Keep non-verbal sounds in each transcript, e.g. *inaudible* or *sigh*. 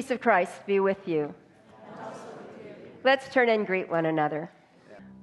peace of Christ be with you. Let's turn and greet one another.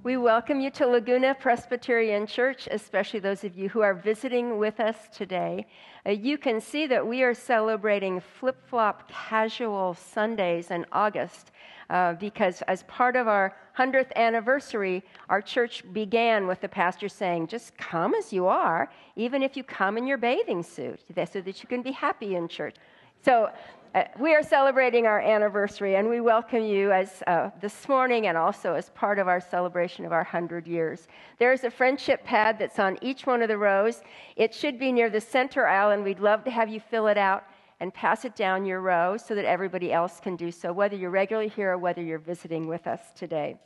We welcome you to Laguna Presbyterian Church, especially those of you who are visiting with us today. Uh, you can see that we are celebrating flip flop casual Sundays in August uh, because, as part of our 100th anniversary, our church began with the pastor saying, Just come as you are, even if you come in your bathing suit, so that you can be happy in church. So uh, we are celebrating our anniversary, and we welcome you as uh, this morning and also as part of our celebration of our 100 years. There's a friendship pad that's on each one of the rows. It should be near the center aisle, and we'd love to have you fill it out and pass it down your row so that everybody else can do so, whether you're regularly here or whether you're visiting with us today.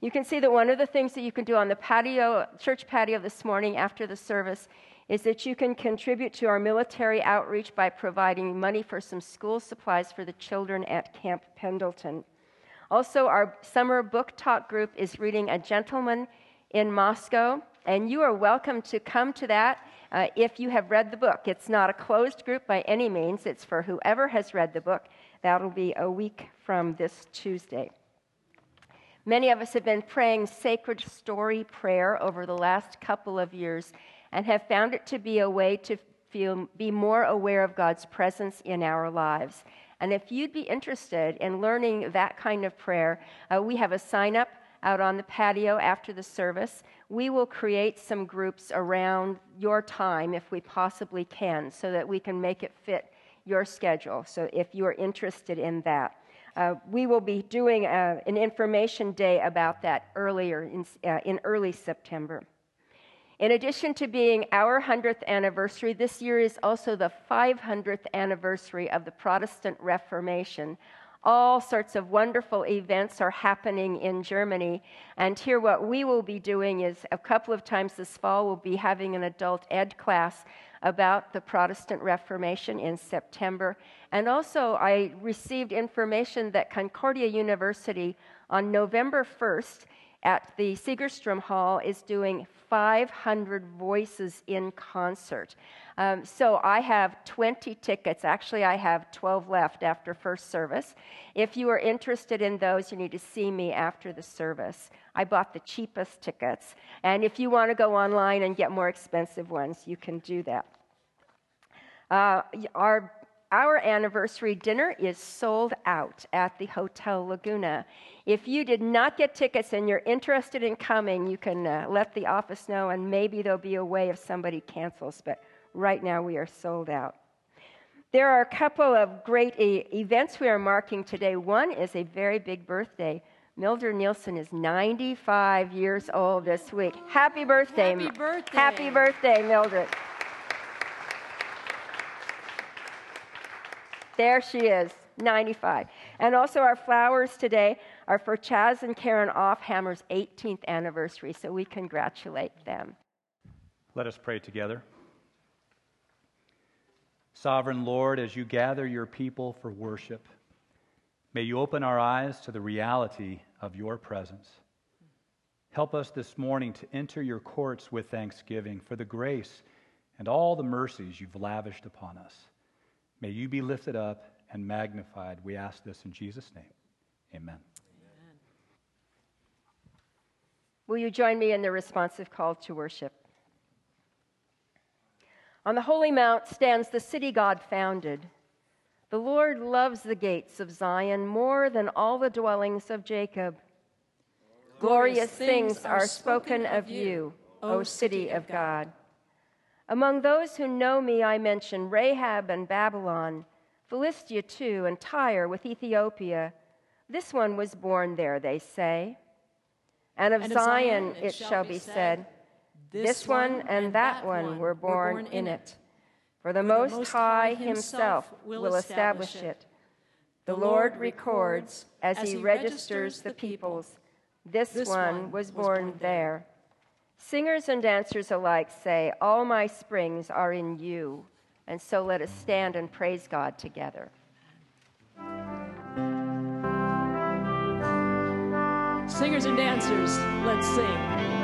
You can see that one of the things that you can do on the patio, church patio this morning after the service is that you can contribute to our military outreach by providing money for some school supplies for the children at Camp Pendleton. Also, our summer book talk group is reading A Gentleman in Moscow, and you are welcome to come to that uh, if you have read the book. It's not a closed group by any means, it's for whoever has read the book. That'll be a week from this Tuesday. Many of us have been praying sacred story prayer over the last couple of years and have found it to be a way to feel, be more aware of God's presence in our lives. And if you'd be interested in learning that kind of prayer, uh, we have a sign up out on the patio after the service. We will create some groups around your time if we possibly can so that we can make it fit your schedule. So if you are interested in that, uh, we will be doing a, uh, an information day about that earlier in, uh, in early September. In addition to being our 100th anniversary, this year is also the 500th anniversary of the Protestant Reformation. All sorts of wonderful events are happening in Germany. And here, what we will be doing is a couple of times this fall, we'll be having an adult ed class about the Protestant Reformation in September. And also, I received information that Concordia University on November 1st at the Segerstrom Hall is doing 500 voices in concert. Um, so I have 20 tickets. Actually, I have 12 left after first service. If you are interested in those, you need to see me after the service. I bought the cheapest tickets. And if you want to go online and get more expensive ones, you can do that. Uh, our our anniversary dinner is sold out at the Hotel Laguna. If you did not get tickets and you're interested in coming, you can uh, let the office know, and maybe there'll be a way if somebody cancels. But right now, we are sold out. There are a couple of great e- events we are marking today. One is a very big birthday. Mildred Nielsen is 95 years old this week. Happy birthday. Happy birthday. Happy birthday, Mildred. There she is, 95. And also, our flowers today are for Chaz and Karen Offhammer's 18th anniversary, so we congratulate them. Let us pray together. Sovereign Lord, as you gather your people for worship, may you open our eyes to the reality of your presence. Help us this morning to enter your courts with thanksgiving for the grace and all the mercies you've lavished upon us. May you be lifted up and magnified. We ask this in Jesus' name. Amen. Amen. Will you join me in the responsive call to worship? On the holy mount stands the city God founded. The Lord loves the gates of Zion more than all the dwellings of Jacob. Glorious things are spoken of you, O city of God. Among those who know me, I mention Rahab and Babylon, Philistia too, and Tyre with Ethiopia. This one was born there, they say. And of, and of Zion, Zion, it shall be said, This one and that one were born, in it. For the Most High himself will establish it. The Lord records as he registers the peoples. This one was born there. Singers and dancers alike say, All my springs are in you. And so let us stand and praise God together. Singers and dancers, let's sing.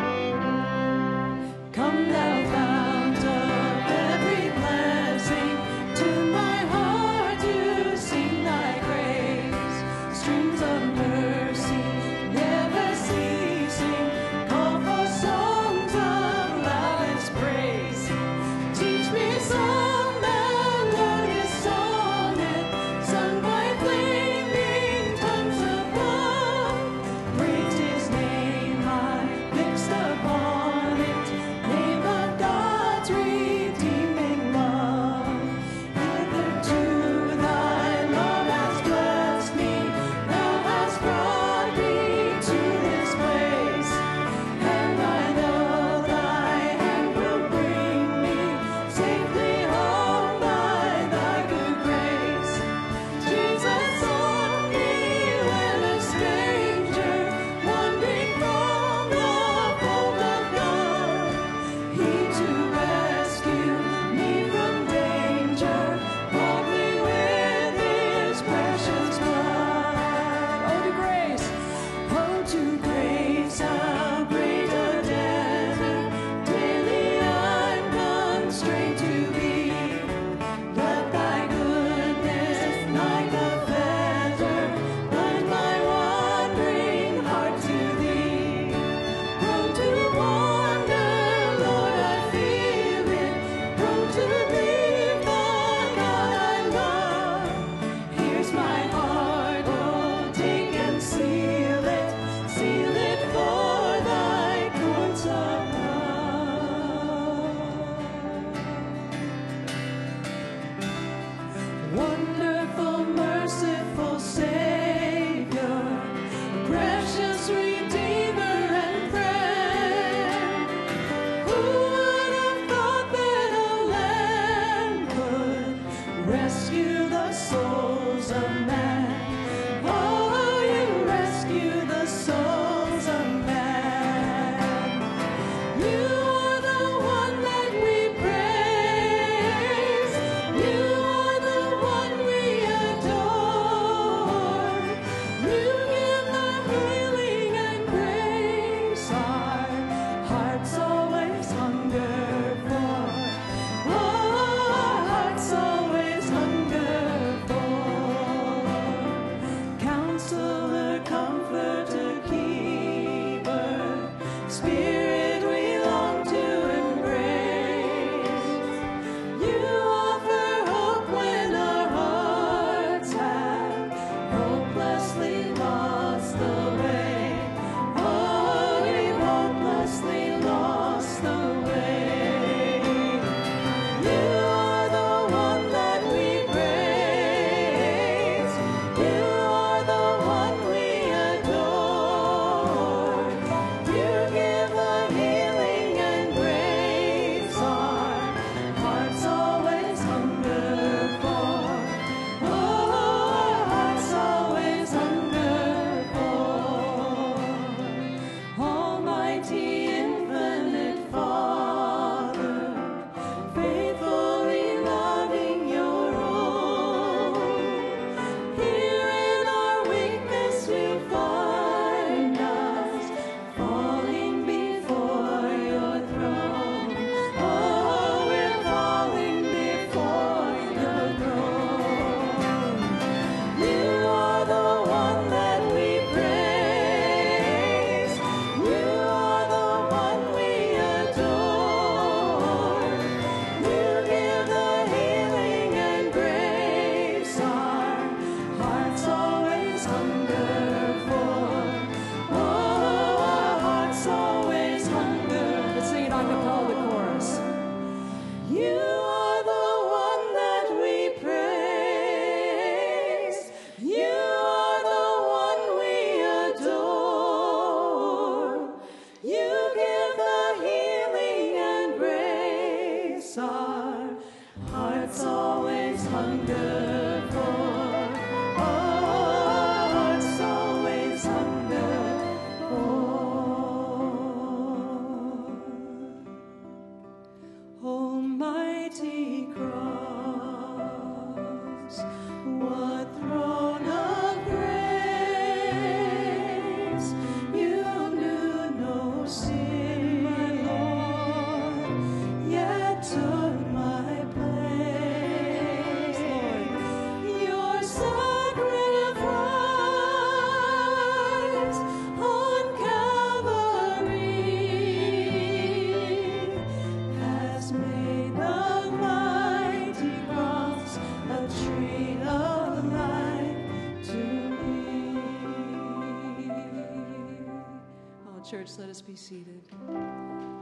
be seated.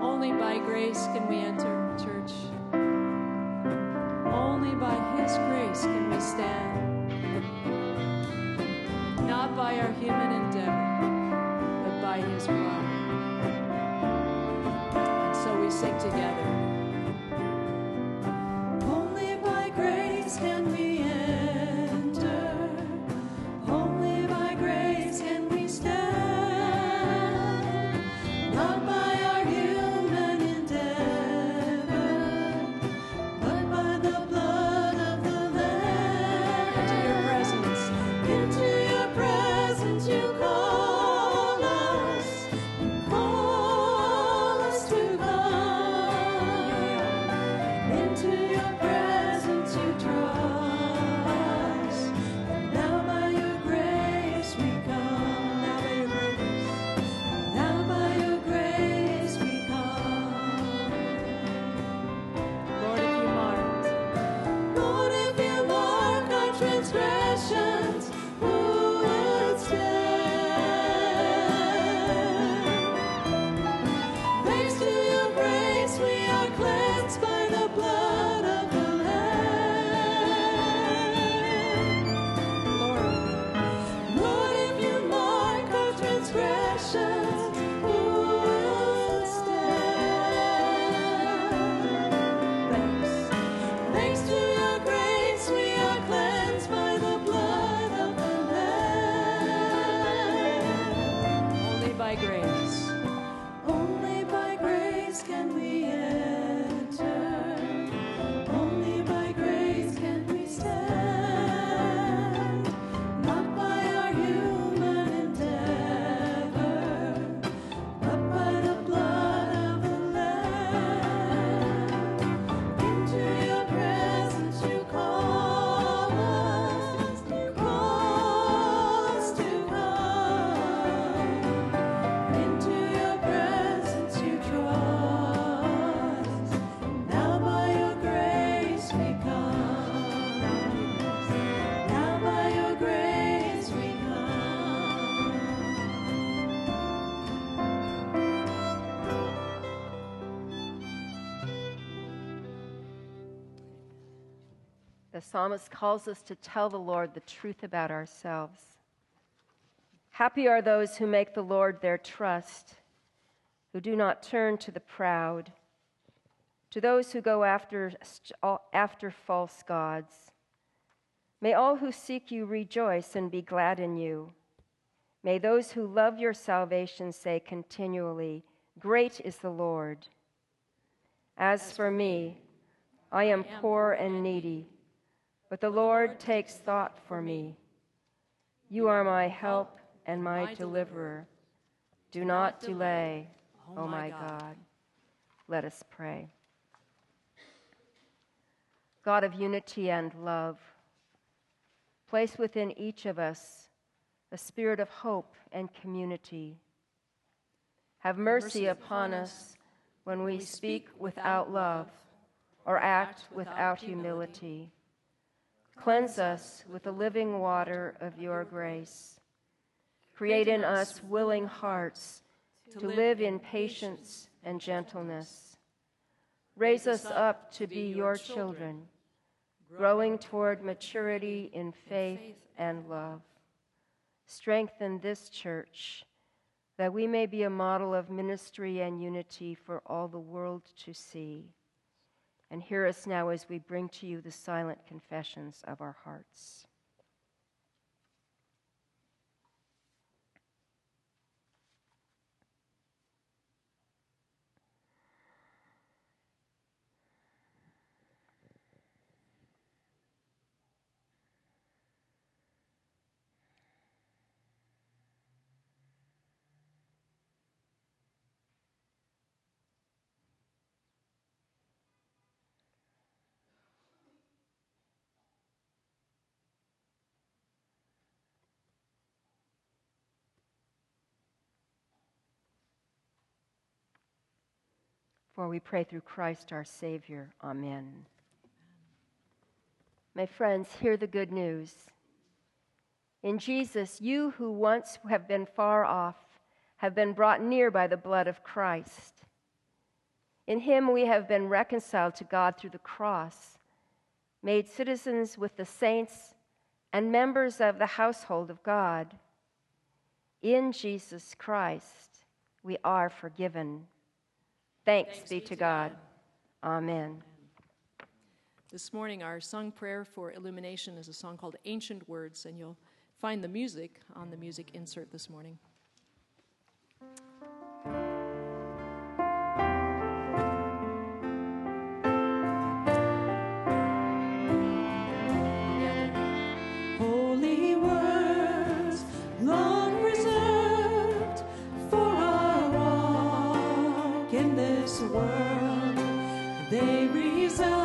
Only by grace can we enter, church. Only by His grace can we stand. Not by our human endeavor, but by His blood. And so we sing together. Psalmist calls us to tell the Lord the truth about ourselves. Happy are those who make the Lord their trust, who do not turn to the proud, to those who go after, after false gods. May all who seek you rejoice and be glad in you. May those who love your salvation say continually, Great is the Lord. As for me, I am poor and needy but the Lord takes thought for me. You are my help and my deliverer. Do not delay, O oh, my God. Let us pray. God of unity and love, place within each of us a spirit of hope and community. Have mercy upon us when we speak without love or act without humility. Cleanse us with the living water of your grace. Create in us willing hearts to live in patience and gentleness. Raise us up to be your children, growing toward maturity in faith and love. Strengthen this church that we may be a model of ministry and unity for all the world to see And hear us now as we bring to you the silent confessions of our hearts. For we pray through Christ our Savior. Amen. My friends, hear the good news. In Jesus, you who once have been far off have been brought near by the blood of Christ. In him we have been reconciled to God through the cross, made citizens with the saints, and members of the household of God. In Jesus Christ, we are forgiven. Thanks, Thanks be, to God. God. Amen. This morning, our sung prayer for illumination is a song called Ancient Words, and you'll find the music on the music insert this morning. world, they resolve.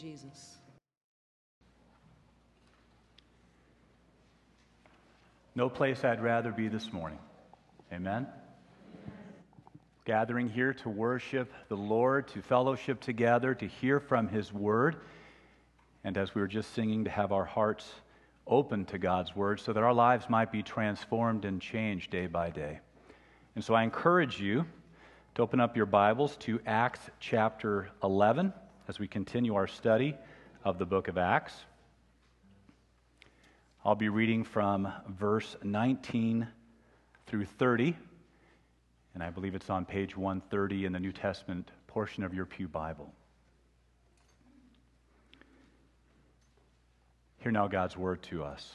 Jesus. No place I'd rather be this morning. Amen. Gathering here to worship the Lord, to fellowship together, to hear from His Word, and as we were just singing, to have our hearts open to God's Word so that our lives might be transformed and changed day by day. And so I encourage you to open up your Bibles to Acts chapter 11 as we continue our study of the book of Acts. I'll be reading from verse 19 through 30, and I believe it's on page 130 in the New Testament portion of your Pew Bible. Hear now God's word to us.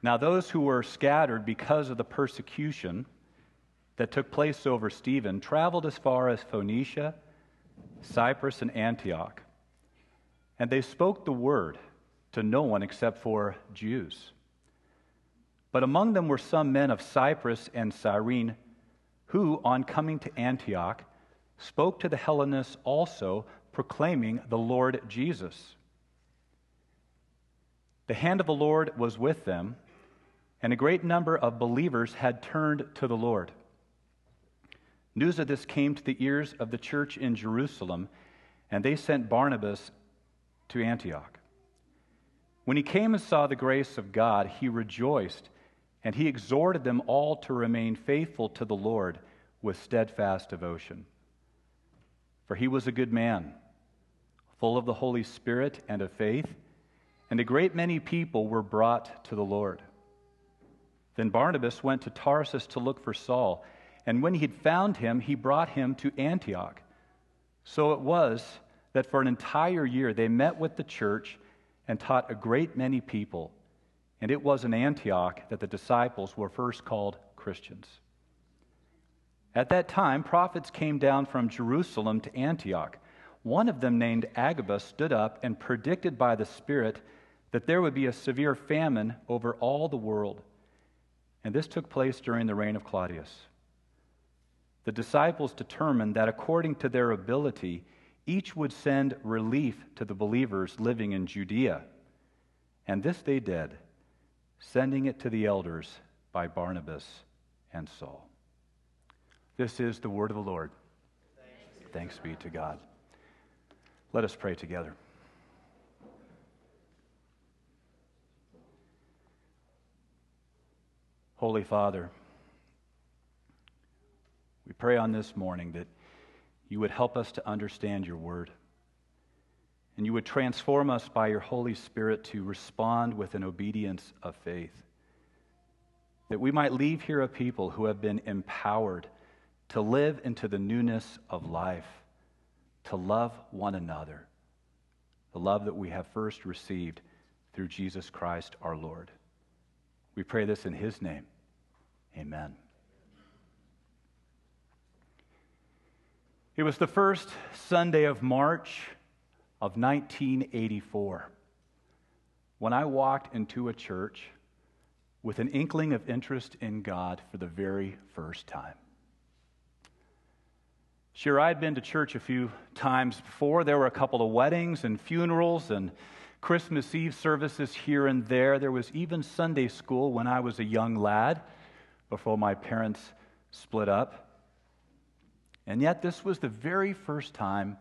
Now, those who were scattered because of the persecution, that took place over Stephen traveled as far as Phoenicia, Cyprus, and Antioch. And they spoke the word to no one except for Jews. But among them were some men of Cyprus and Cyrene who, on coming to Antioch, spoke to the Hellenists also, proclaiming the Lord Jesus. The hand of the Lord was with them, and a great number of believers had turned to the Lord. News of this came to the ears of the church in Jerusalem, and they sent Barnabas to Antioch. When he came and saw the grace of God, he rejoiced, and he exhorted them all to remain faithful to the Lord with steadfast devotion. For he was a good man, full of the Holy Spirit and of faith, and a great many people were brought to the Lord. Then Barnabas went to Tarsus to look for Saul, and when he had found him, he brought him to Antioch. So it was that for an entire year they met with the church and taught a great many people. And it was in Antioch that the disciples were first called Christians. At that time, prophets came down from Jerusalem to Antioch. One of them, named Agabus, stood up and predicted by the Spirit that there would be a severe famine over all the world. And this took place during the reign of Claudius. The disciples determined that according to their ability, each would send relief to the believers living in Judea. And this they did, sending it to the elders by Barnabas and Saul. This is the word of the Lord. Thanks be to God. Let us pray together. Holy Father, we pray on this morning that you would help us to understand your word. And you would transform us by your Holy Spirit to respond with an obedience of faith. That we might leave here a people who have been empowered to live into the newness of life, to love one another, the love that we have first received through Jesus Christ our Lord. We pray this in his name. Amen. It was the first Sunday of March of 1984 when I walked into a church with an inkling of interest in God for the very first time. Sure, I'd been to church a few times before. There were a couple of weddings and funerals and Christmas Eve services here and there. There was even Sunday school when I was a young lad before my parents split up. And yet, this was the very first time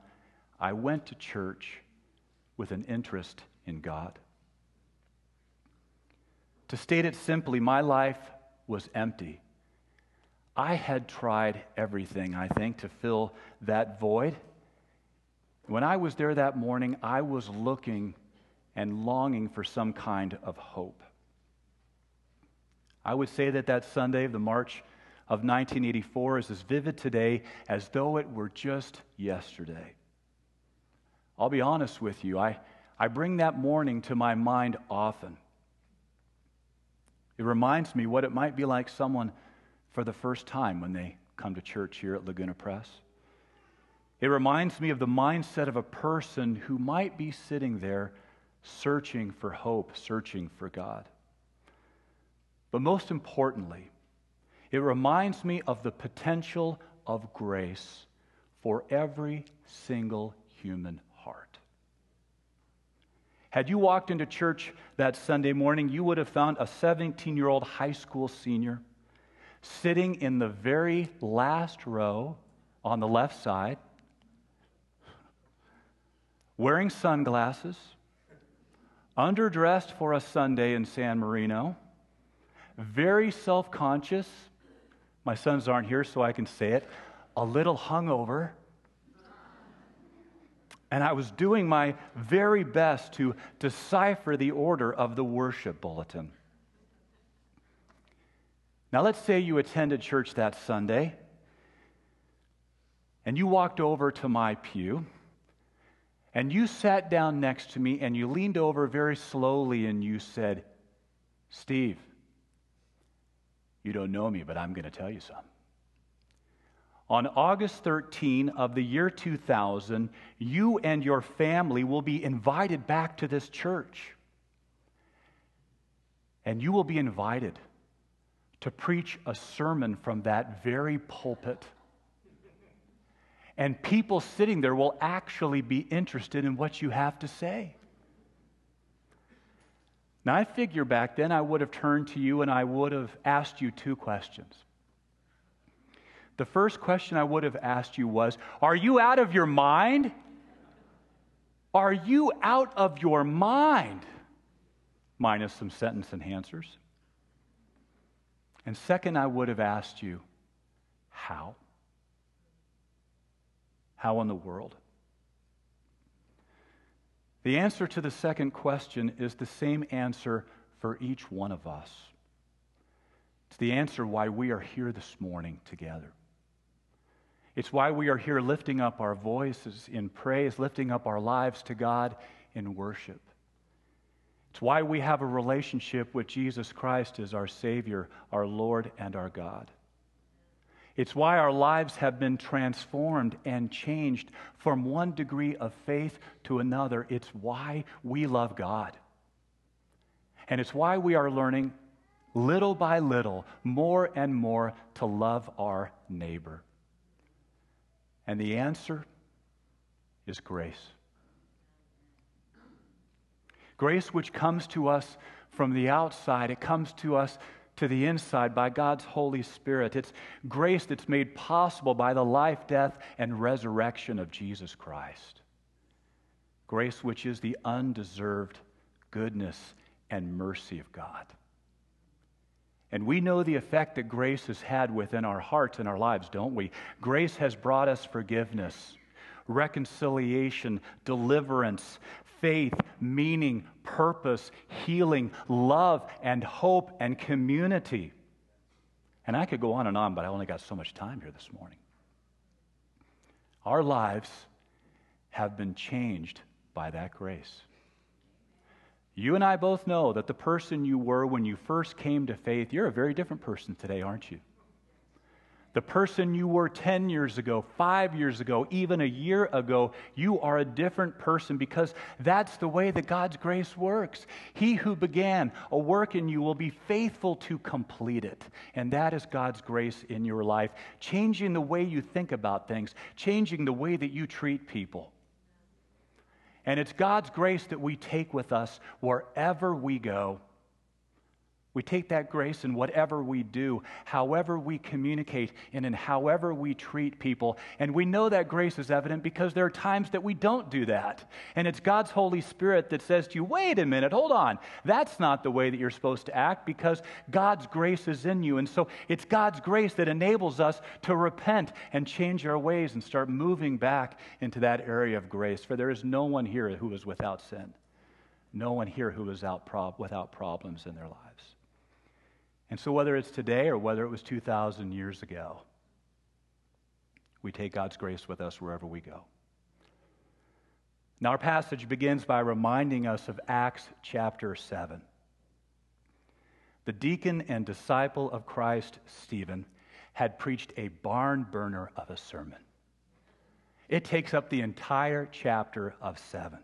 I went to church with an interest in God. To state it simply, my life was empty. I had tried everything, I think, to fill that void. When I was there that morning, I was looking and longing for some kind of hope. I would say that that Sunday, of the March of 1984, is as vivid today as though it were just yesterday. I'll be honest with you, I, I bring that morning to my mind often. It reminds me what it might be like someone for the first time when they come to church here at Laguna Pres. It reminds me of the mindset of a person who might be sitting there searching for hope, searching for God. But most importantly, it reminds me of the potential of grace for every single human heart. Had you walked into church that Sunday morning, you would have found a 17 year old high school senior sitting in the very last row on the left side, wearing sunglasses underdressed for a Sunday in San Marino, very self conscious. My sons aren't here, so I can say it. A little hungover. And I was doing my very best to decipher the order of the worship bulletin. Now, let's say you attended church that Sunday and you walked over to my pew and you sat down next to me and you leaned over very slowly and you said, Steve, you don't know me, but I'm going to tell you some. On August 13 of the year 2000, you and your family will be invited back to this church. And you will be invited to preach a sermon from that very pulpit and people sitting there will actually be interested in what you have to say. Now, I figure back then I would have turned to you and I would have asked you two questions. The first question I would have asked you was Are you out of your mind? Are you out of your mind? Minus some sentence enhancers. And second, I would have asked you, How? How in the world? The answer to the second question is the same answer for each one of us. It's the answer why we are here this morning together. It's why we are here lifting up our voices in praise, lifting up our lives to God in worship. It's why we have a relationship with Jesus Christ as our Savior, our Lord, and our God. It's why our lives have been transformed and changed from one degree of faith to another. It's why we love God. And it's why we are learning little by little, more and more, to love our neighbor. And the answer is grace. Grace, which comes to us from the outside, it comes to us to the inside by God's Holy Spirit. It's grace that's made possible by the life, death, and resurrection of Jesus Christ. Grace, which is the undeserved goodness and mercy of God. And we know the effect that grace has had within our hearts and our lives, don't we? Grace has brought us forgiveness, reconciliation, deliverance, faith, meaning, purpose, healing, love, and hope and community. And I could go on and on, but I only got so much time here this morning. Our lives have been changed by that grace. You and I both know that the person you were when you first came to faith, you're a very different person today, aren't you? The person you were 10 years ago, five years ago, even a year ago, you are a different person because that's the way that God's grace works. He who began a work in you will be faithful to complete it. And that is God's grace in your life, changing the way you think about things, changing the way that you treat people. And it's God's grace that we take with us wherever we go. We take that grace in whatever we do, however we communicate, and in however we treat people. And we know that grace is evident because there are times that we don't do that. And it's God's Holy Spirit that says to you, wait a minute, hold on. That's not the way that you're supposed to act because God's grace is in you. And so it's God's grace that enables us to repent and change our ways and start moving back into that area of grace. For there is no one here who is without sin, no one here who is without problems in their lives. And so, whether it's today or whether it was 2,000 years ago, we take God's grace with us wherever we go. Now, our passage begins by reminding us of Acts chapter 7. The deacon and disciple of Christ, Stephen, had preached a barn burner of a sermon. It takes up the entire chapter of 7.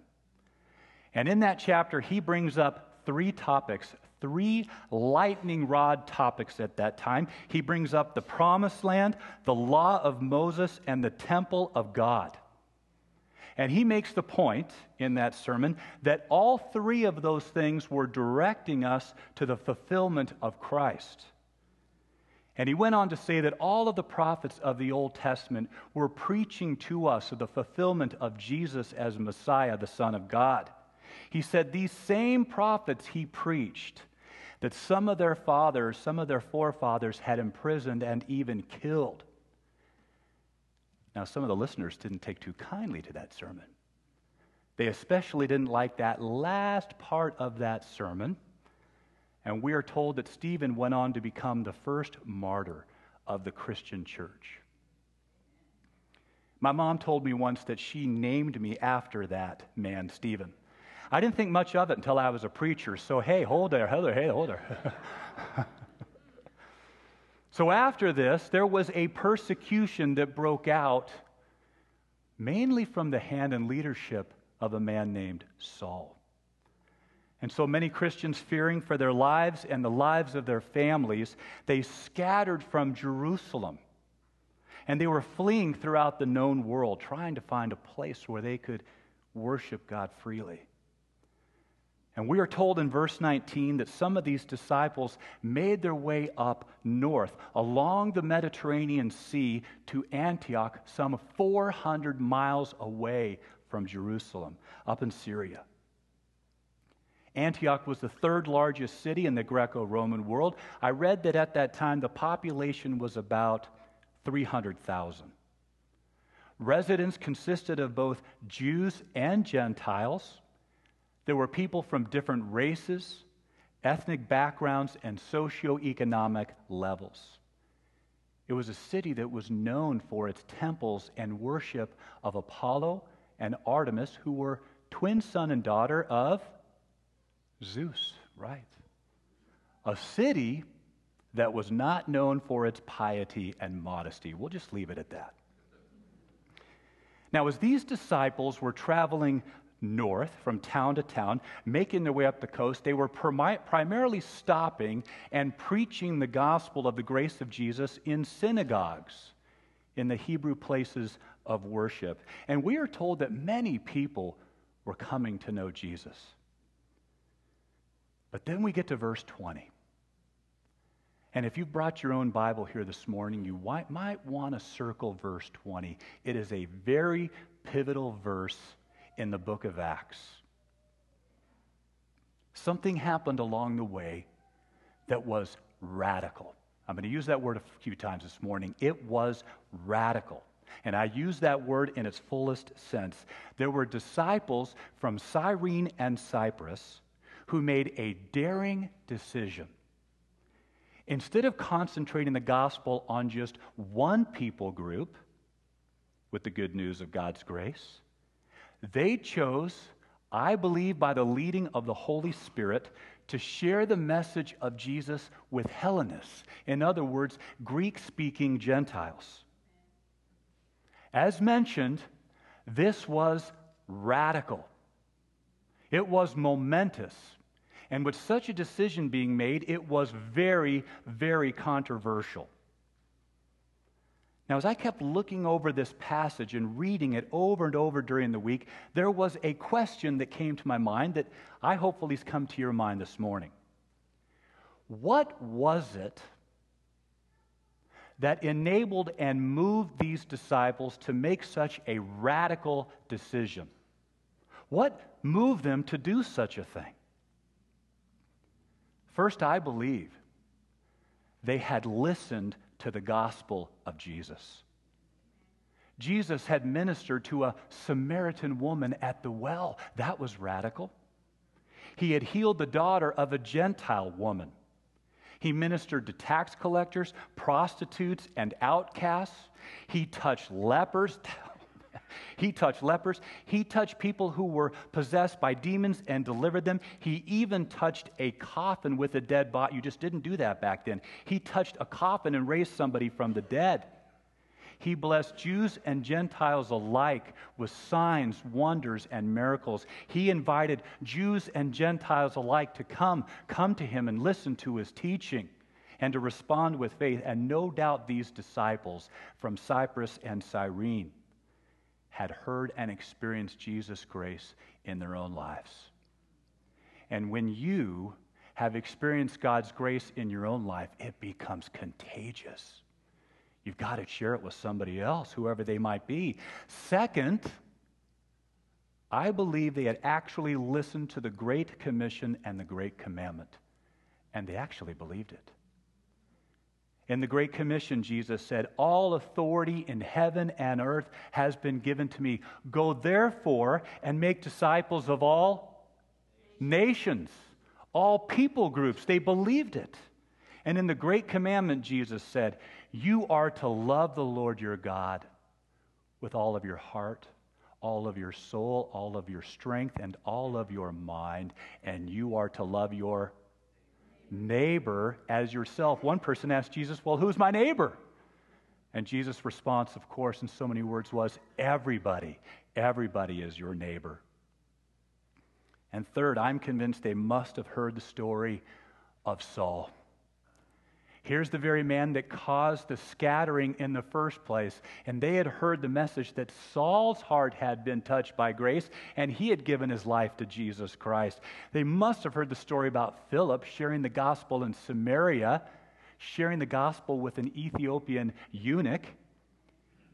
And in that chapter, he brings up three topics three lightning rod topics at that time. He brings up the promised land, the law of Moses, and the temple of God. And he makes the point in that sermon that all three of those things were directing us to the fulfillment of Christ. And he went on to say that all of the prophets of the Old Testament were preaching to us of the fulfillment of Jesus as Messiah, the Son of God. He said these same prophets he preached that some of their fathers, some of their forefathers had imprisoned and even killed. Now, some of the listeners didn't take too kindly to that sermon. They especially didn't like that last part of that sermon. And we are told that Stephen went on to become the first martyr of the Christian church. My mom told me once that she named me after that man, Stephen. I didn't think much of it until I was a preacher. So, hey, hold there, hold there, hey, hold there. *laughs* so, after this, there was a persecution that broke out mainly from the hand and leadership of a man named Saul. And so many Christians, fearing for their lives and the lives of their families, they scattered from Jerusalem. And they were fleeing throughout the known world, trying to find a place where they could worship God freely. And we are told in verse 19 that some of these disciples made their way up north along the Mediterranean Sea to Antioch, some 400 miles away from Jerusalem, up in Syria. Antioch was the third largest city in the Greco Roman world. I read that at that time the population was about 300,000. Residents consisted of both Jews and Gentiles. There were people from different races, ethnic backgrounds, and socioeconomic levels. It was a city that was known for its temples and worship of Apollo and Artemis, who were twin son and daughter of Zeus, right? A city that was not known for its piety and modesty. We'll just leave it at that. Now, as these disciples were traveling north from town to town, making their way up the coast, they were primarily stopping and preaching the gospel of the grace of Jesus in synagogues, in the Hebrew places of worship. And we are told that many people were coming to know Jesus. But then we get to verse 20. And if you've brought your own Bible here this morning, you might want to circle verse 20. It is a very pivotal verse in the book of Acts. Something happened along the way that was radical. I'm going to use that word a few times this morning. It was radical. And I use that word in its fullest sense. There were disciples from Cyrene and Cyprus who made a daring decision. Instead of concentrating the gospel on just one people group with the good news of God's grace, they chose, I believe, by the leading of the Holy Spirit, to share the message of Jesus with Hellenists, in other words, Greek speaking Gentiles. As mentioned, this was radical, it was momentous. And with such a decision being made, it was very, very controversial. Now, as I kept looking over this passage and reading it over and over during the week, there was a question that came to my mind that I hopefully has come to your mind this morning. What was it that enabled and moved these disciples to make such a radical decision? What moved them to do such a thing? First, I believe they had listened to the gospel of Jesus. Jesus had ministered to a Samaritan woman at the well. That was radical. He had healed the daughter of a Gentile woman. He ministered to tax collectors, prostitutes, and outcasts. He touched lepers. *laughs* He touched lepers. He touched people who were possessed by demons and delivered them. He even touched a coffin with a dead body. You just didn't do that back then. He touched a coffin and raised somebody from the dead. He blessed Jews and Gentiles alike with signs, wonders, and miracles. He invited Jews and Gentiles alike to come, come to him and listen to his teaching and to respond with faith. And no doubt these disciples from Cyprus and Cyrene had heard and experienced Jesus' grace in their own lives. And when you have experienced God's grace in your own life, it becomes contagious. You've got to share it with somebody else, whoever they might be. Second, I believe they had actually listened to the Great Commission and the Great Commandment, and they actually believed it. In the Great Commission, Jesus said, All authority in heaven and earth has been given to me. Go therefore and make disciples of all nations, all people groups. They believed it. And in the Great Commandment, Jesus said, You are to love the Lord your God with all of your heart, all of your soul, all of your strength, and all of your mind. And you are to love your neighbor as yourself. One person asked Jesus, Well, who's my neighbor? And Jesus' response, of course, in so many words, was everybody. Everybody is your neighbor. And third, I'm convinced they must have heard the story of Saul. Here's the very man that caused the scattering in the first place. And they had heard the message that Saul's heart had been touched by grace and he had given his life to Jesus Christ. They must have heard the story about Philip sharing the gospel in Samaria, sharing the gospel with an Ethiopian eunuch.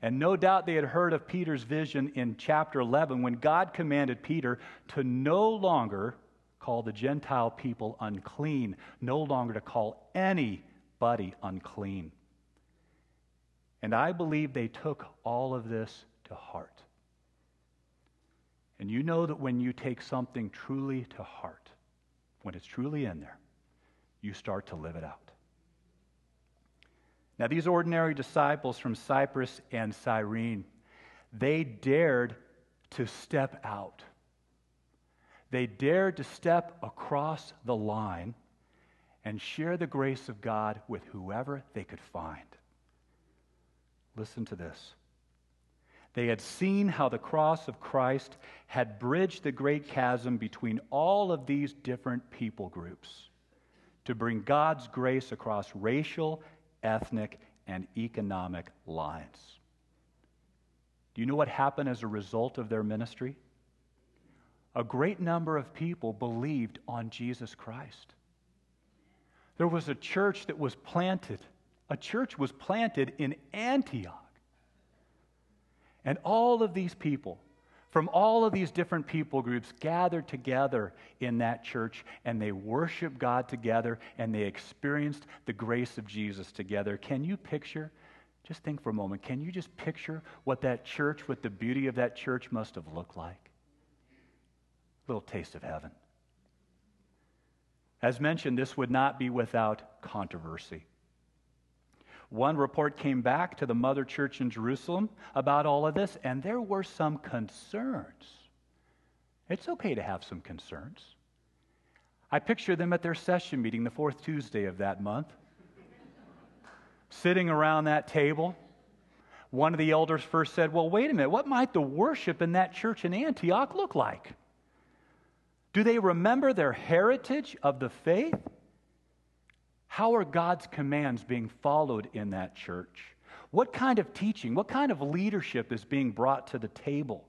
And no doubt they had heard of Peter's vision in chapter 11 when God commanded Peter to no longer call the Gentile people unclean, no longer to call any body unclean. And I believe they took all of this to heart. And you know that when you take something truly to heart, when it's truly in there, you start to live it out. Now, these ordinary disciples from Cyprus and Cyrene, they dared to step out. They dared to step across the line and share the grace of God with whoever they could find. Listen to this. They had seen how the cross of Christ had bridged the great chasm between all of these different people groups to bring God's grace across racial, ethnic, and economic lines. Do you know what happened as a result of their ministry? A great number of people believed on Jesus Christ. There was a church that was planted. A church was planted in Antioch. And all of these people, from all of these different people groups, gathered together in that church and they worshiped God together and they experienced the grace of Jesus together. Can you picture? Just think for a moment. Can you just picture what that church, what the beauty of that church must have looked like? A little taste of heaven. As mentioned, this would not be without controversy. One report came back to the mother church in Jerusalem about all of this, and there were some concerns. It's okay to have some concerns. I picture them at their session meeting the fourth Tuesday of that month, sitting around that table. One of the elders first said, Well, wait a minute, what might the worship in that church in Antioch look like? Do they remember their heritage of the faith? How are God's commands being followed in that church? What kind of teaching, what kind of leadership is being brought to the table?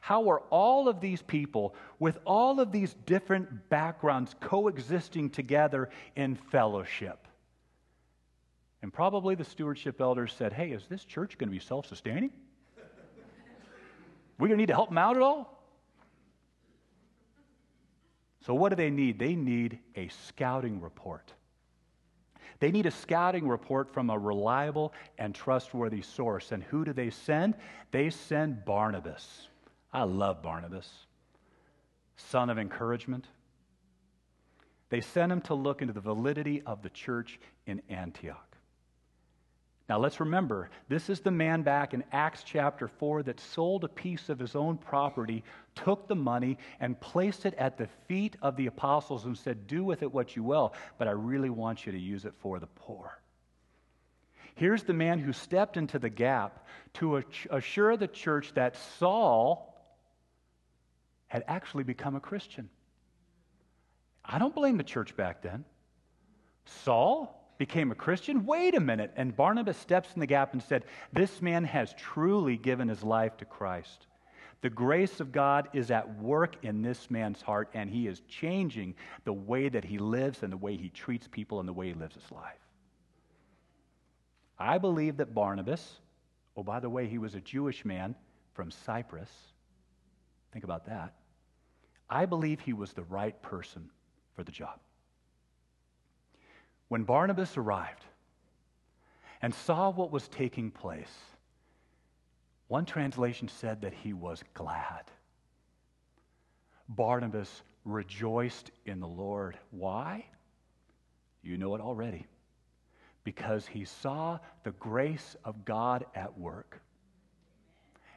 How are all of these people, with all of these different backgrounds, coexisting together in fellowship? And probably the stewardship elders said, Hey, is this church going to be self sustaining? We're going to need to help them out at all? So, what do they need? They need a scouting report. They need a scouting report from a reliable and trustworthy source. And who do they send? They send Barnabas. I love Barnabas, son of encouragement. They sent him to look into the validity of the church in Antioch. Now let's remember, this is the man back in Acts chapter 4 that sold a piece of his own property, took the money, and placed it at the feet of the apostles and said, Do with it what you will, but I really want you to use it for the poor. Here's the man who stepped into the gap to assure the church that Saul had actually become a Christian. I don't blame the church back then. Saul became a Christian? Wait a minute. And Barnabas steps in the gap and said, This man has truly given his life to Christ. The grace of God is at work in this man's heart, and he is changing the way that he lives and the way he treats people and the way he lives his life. I believe that Barnabas, oh, by the way, he was a Jewish man from Cyprus. Think about that. I believe he was the right person for the job. When Barnabas arrived and saw what was taking place, one translation said that he was glad. Barnabas rejoiced in the Lord. Why? You know it already. Because he saw the grace of God at work.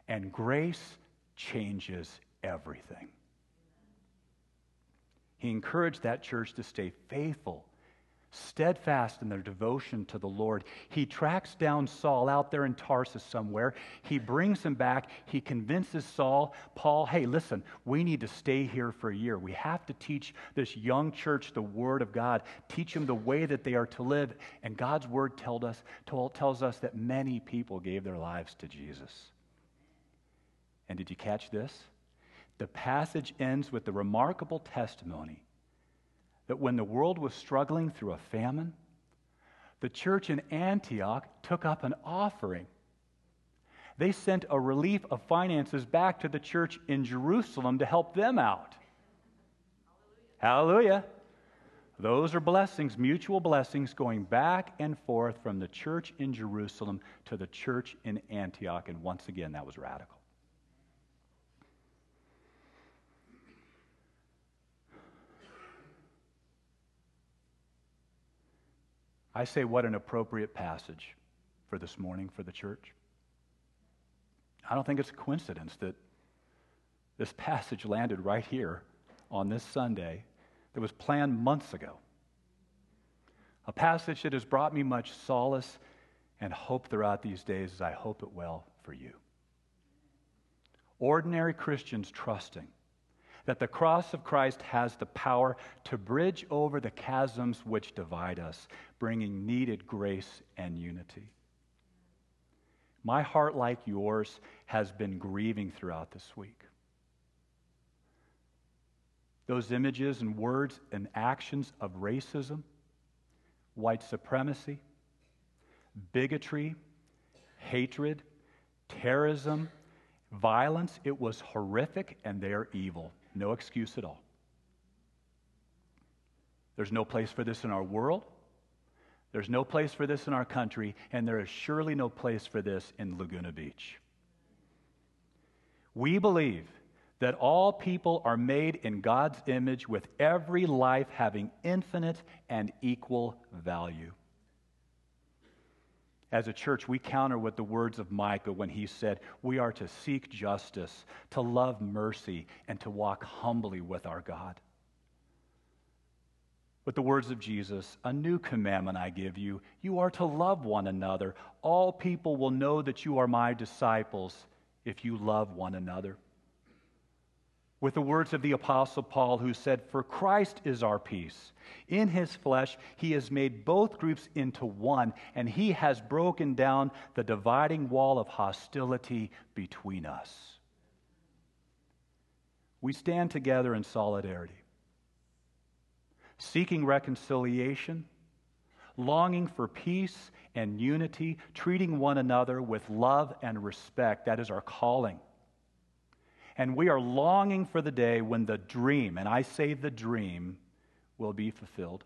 And grace changes everything. He encouraged that church to stay faithful steadfast in their devotion to the Lord. He tracks down Saul out there in Tarsus somewhere. He brings him back. He convinces Saul, Paul, hey, listen, we need to stay here for a year. We have to teach this young church the Word of God, teach them the way that they are to live. And God's Word told us, told, tells us that many people gave their lives to Jesus. And did you catch this? The passage ends with the remarkable testimony that when the world was struggling through a famine, the church in Antioch took up an offering. They sent a relief of finances back to the church in Jerusalem to help them out. Hallelujah. Hallelujah. Those are blessings, mutual blessings, going back and forth from the church in Jerusalem to the church in Antioch. And once again, that was radical. I say, what an appropriate passage for this morning for the church. I don't think it's a coincidence that this passage landed right here on this Sunday that was planned months ago. A passage that has brought me much solace and hope throughout these days as I hope it will for you. Ordinary Christians trusting that the cross of Christ has the power to bridge over the chasms which divide us, bringing needed grace and unity. My heart, like yours, has been grieving throughout this week. Those images and words and actions of racism, white supremacy, bigotry, hatred, terrorism, violence, it was horrific and they're evil. No excuse at all. There's no place for this in our world. There's no place for this in our country, and there is surely no place for this in Laguna Beach. We believe that all people are made in God's image with every life having infinite and equal value. As a church, we counter with the words of Micah when he said, We are to seek justice, to love mercy, and to walk humbly with our God with the words of Jesus A new commandment I give you. You are to love one another. All people will know that you are my disciples if you love one another. With the words of the Apostle Paul, who said, For Christ is our peace. In his flesh, he has made both groups into one, and he has broken down the dividing wall of hostility between us. We stand together in solidarity seeking reconciliation, longing for peace and unity, treating one another with love and respect. That is our calling. And we are longing for the day when the dream, and I say the dream, will be fulfilled.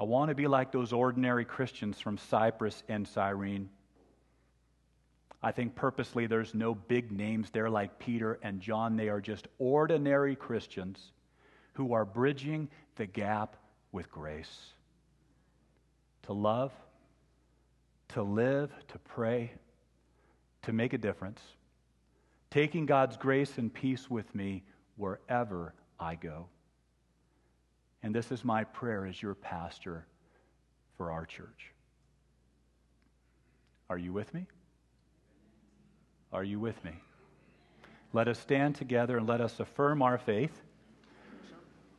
I want to be like those ordinary Christians from Cyprus and Cyrene. I think purposely there's no big names there like Peter and John. They are just ordinary Christians who are bridging the gap with grace. To love, to live, to pray, to make a difference, taking God's grace and peace with me wherever I go. And this is my prayer as your pastor for our church. Are you with me? Are you with me? Let us stand together and let us affirm our faith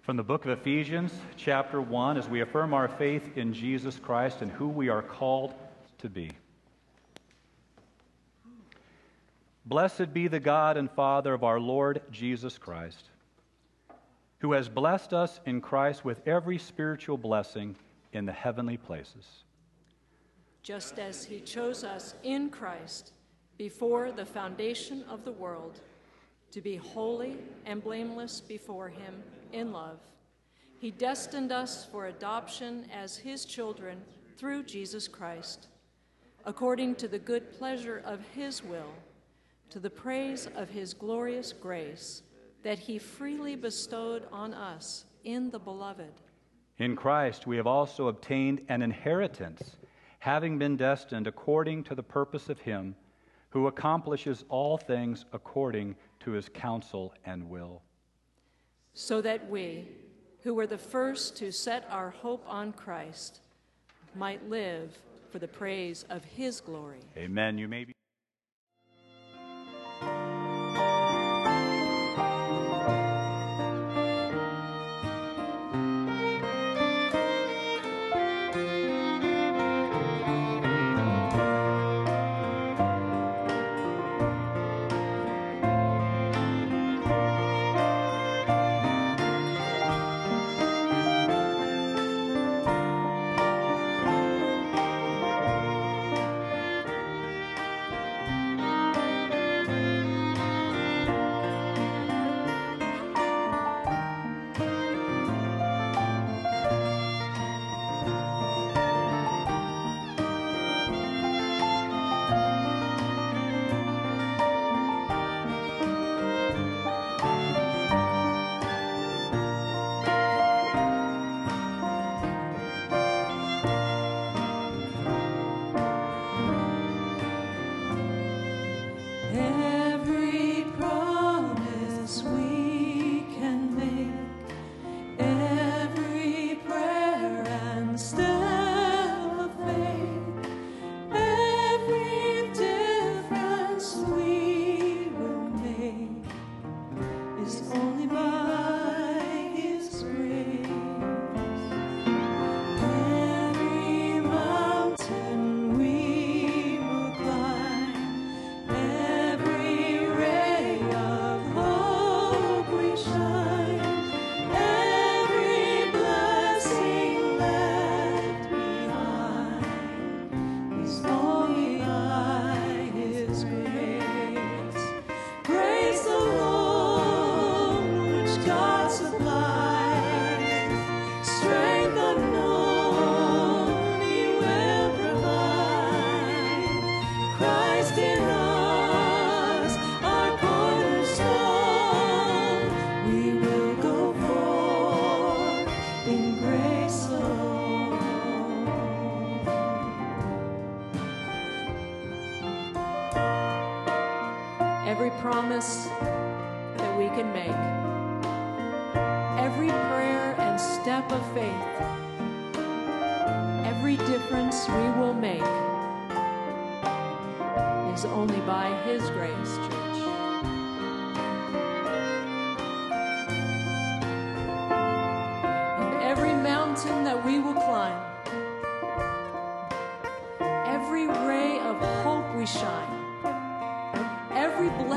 from the book of Ephesians, chapter 1, as we affirm our faith in Jesus Christ and who we are called to be. Blessed be the God and Father of our Lord Jesus Christ, who has blessed us in Christ with every spiritual blessing in the heavenly places. Just as he chose us in Christ before the foundation of the world to be holy and blameless before him in love. He destined us for adoption as his children through Jesus Christ, according to the good pleasure of his will, to the praise of his glorious grace that he freely bestowed on us in the beloved. In Christ, we have also obtained an inheritance, having been destined according to the purpose of him who accomplishes all things according to his counsel and will so that we, who were the first to set our hope on Christ, might live for the praise of his glory. Amen. You may be.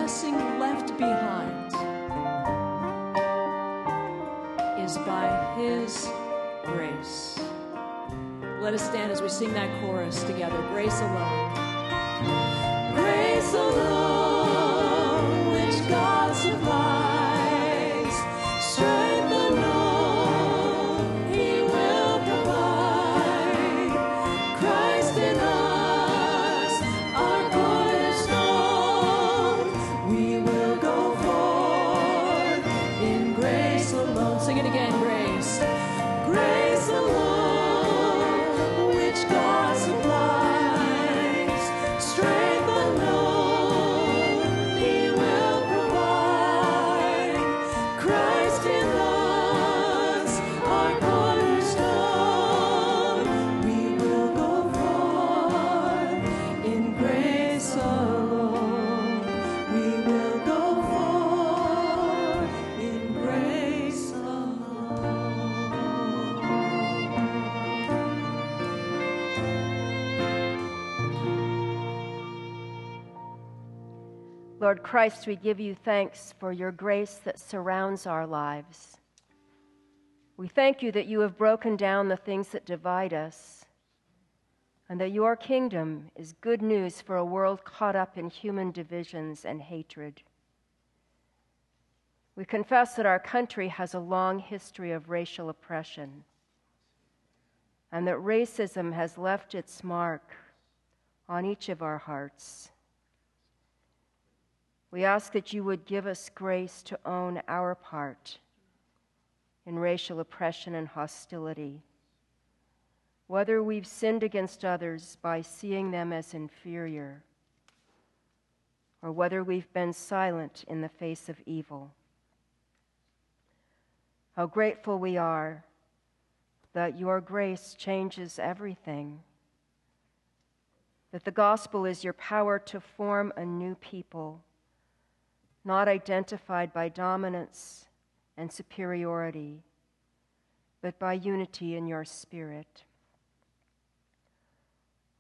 Blessing left behind is by His grace. Let us stand as we sing that chorus together Grace alone. Christ, we give you thanks for your grace that surrounds our lives. We thank you that you have broken down the things that divide us, and that your kingdom is good news for a world caught up in human divisions and hatred. We confess that our country has a long history of racial oppression, and that racism has left its mark on each of our hearts. We ask that you would give us grace to own our part in racial oppression and hostility. Whether we've sinned against others by seeing them as inferior, or whether we've been silent in the face of evil. How grateful we are that your grace changes everything, that the gospel is your power to form a new people not identified by dominance and superiority, but by unity in your spirit.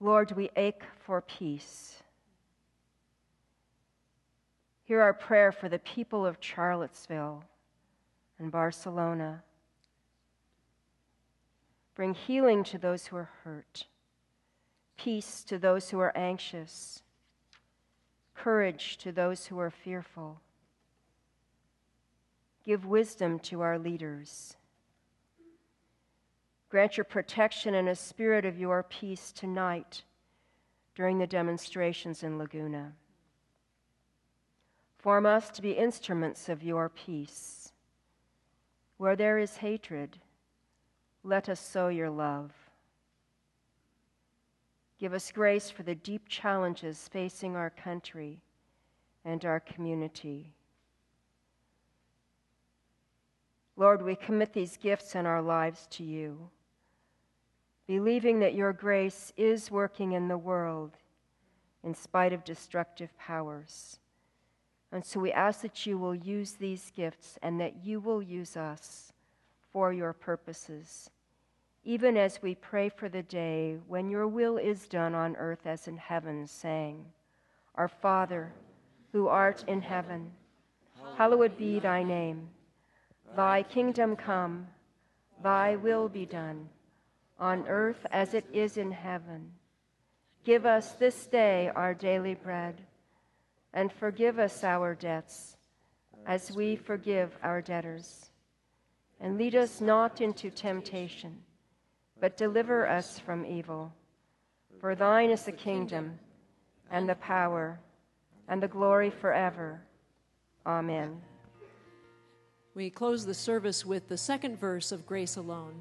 Lord, we ache for peace. Hear our prayer for the people of Charlottesville and Barcelona. Bring healing to those who are hurt, peace to those who are anxious courage to those who are fearful. Give wisdom to our leaders. Grant your protection and a spirit of your peace tonight during the demonstrations in Laguna. Form us to be instruments of your peace. Where there is hatred, let us sow your love. Give us grace for the deep challenges facing our country and our community. Lord, we commit these gifts and our lives to you, believing that your grace is working in the world in spite of destructive powers. And so we ask that you will use these gifts and that you will use us for your purposes even as we pray for the day when your will is done on earth as in heaven, saying, Our Father, who art in heaven, hallowed be thy name. Thy kingdom come, thy will be done, on earth as it is in heaven. Give us this day our daily bread, and forgive us our debts, as we forgive our debtors. And lead us not into temptation but deliver us from evil. For thine is the kingdom, and the power, and the glory forever. Amen. We close the service with the second verse of Grace Alone.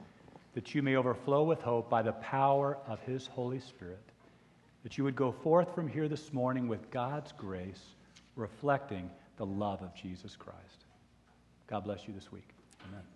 that you may overflow with hope by the power of his Holy Spirit. That you would go forth from here this morning with God's grace, reflecting the love of Jesus Christ. God bless you this week. Amen.